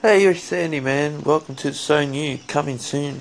Hey, you're Sandy, man. Welcome to So New, coming soon.